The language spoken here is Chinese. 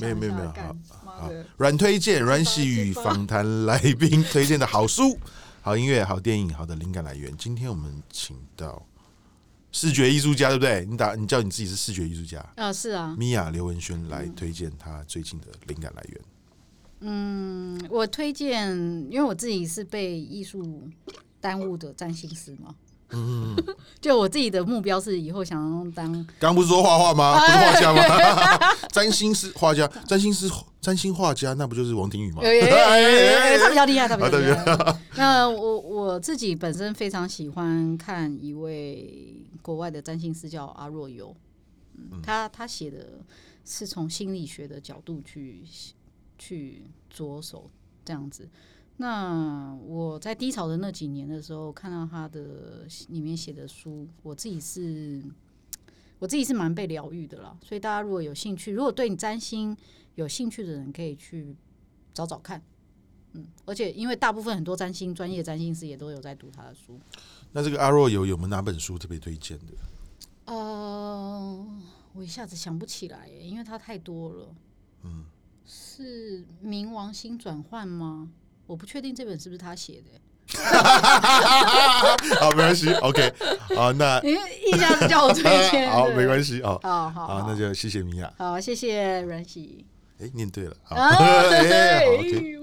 没有没有没有，好好阮推荐阮喜语访谈来宾推荐的好书、好音乐、好电影、好的灵感来源。今天我们请到视觉艺术家，对不对？你打你叫你自己是视觉艺术家啊？是啊。米娅刘文轩来推荐他最近的灵感来源。嗯，我推荐，因为我自己是被艺术耽误的占星师嘛。嗯，就我自己的目标是以后想要当，刚不是说画画吗？不是画家吗？占星师画家，占星师占星画家，那不就是王庭宇吗？他比较厉害，他比较厉害。那我我自己本身非常喜欢看一位国外的占星师叫阿若游，嗯，他他写的是从心理学的角度去去着手这样子。那我在低潮的那几年的时候，看到他的里面写的书，我自己是，我自己是蛮被疗愈的啦。所以大家如果有兴趣，如果对你占星有兴趣的人，可以去找找看。嗯，而且因为大部分很多占星专业占星师也都有在读他的书。那这个阿若有有没有哪本书特别推荐的？呃，我一下子想不起来耶，因为它太多了。嗯，是冥王星转换吗？我不确定这本是不是他写的。好，没关系，OK，好，那 你一下子叫我推荐，好，没关系，好，好好，好，那就谢谢米娅，好，谢谢阮喜，哎，念对了，好，啊、欸，好，OK。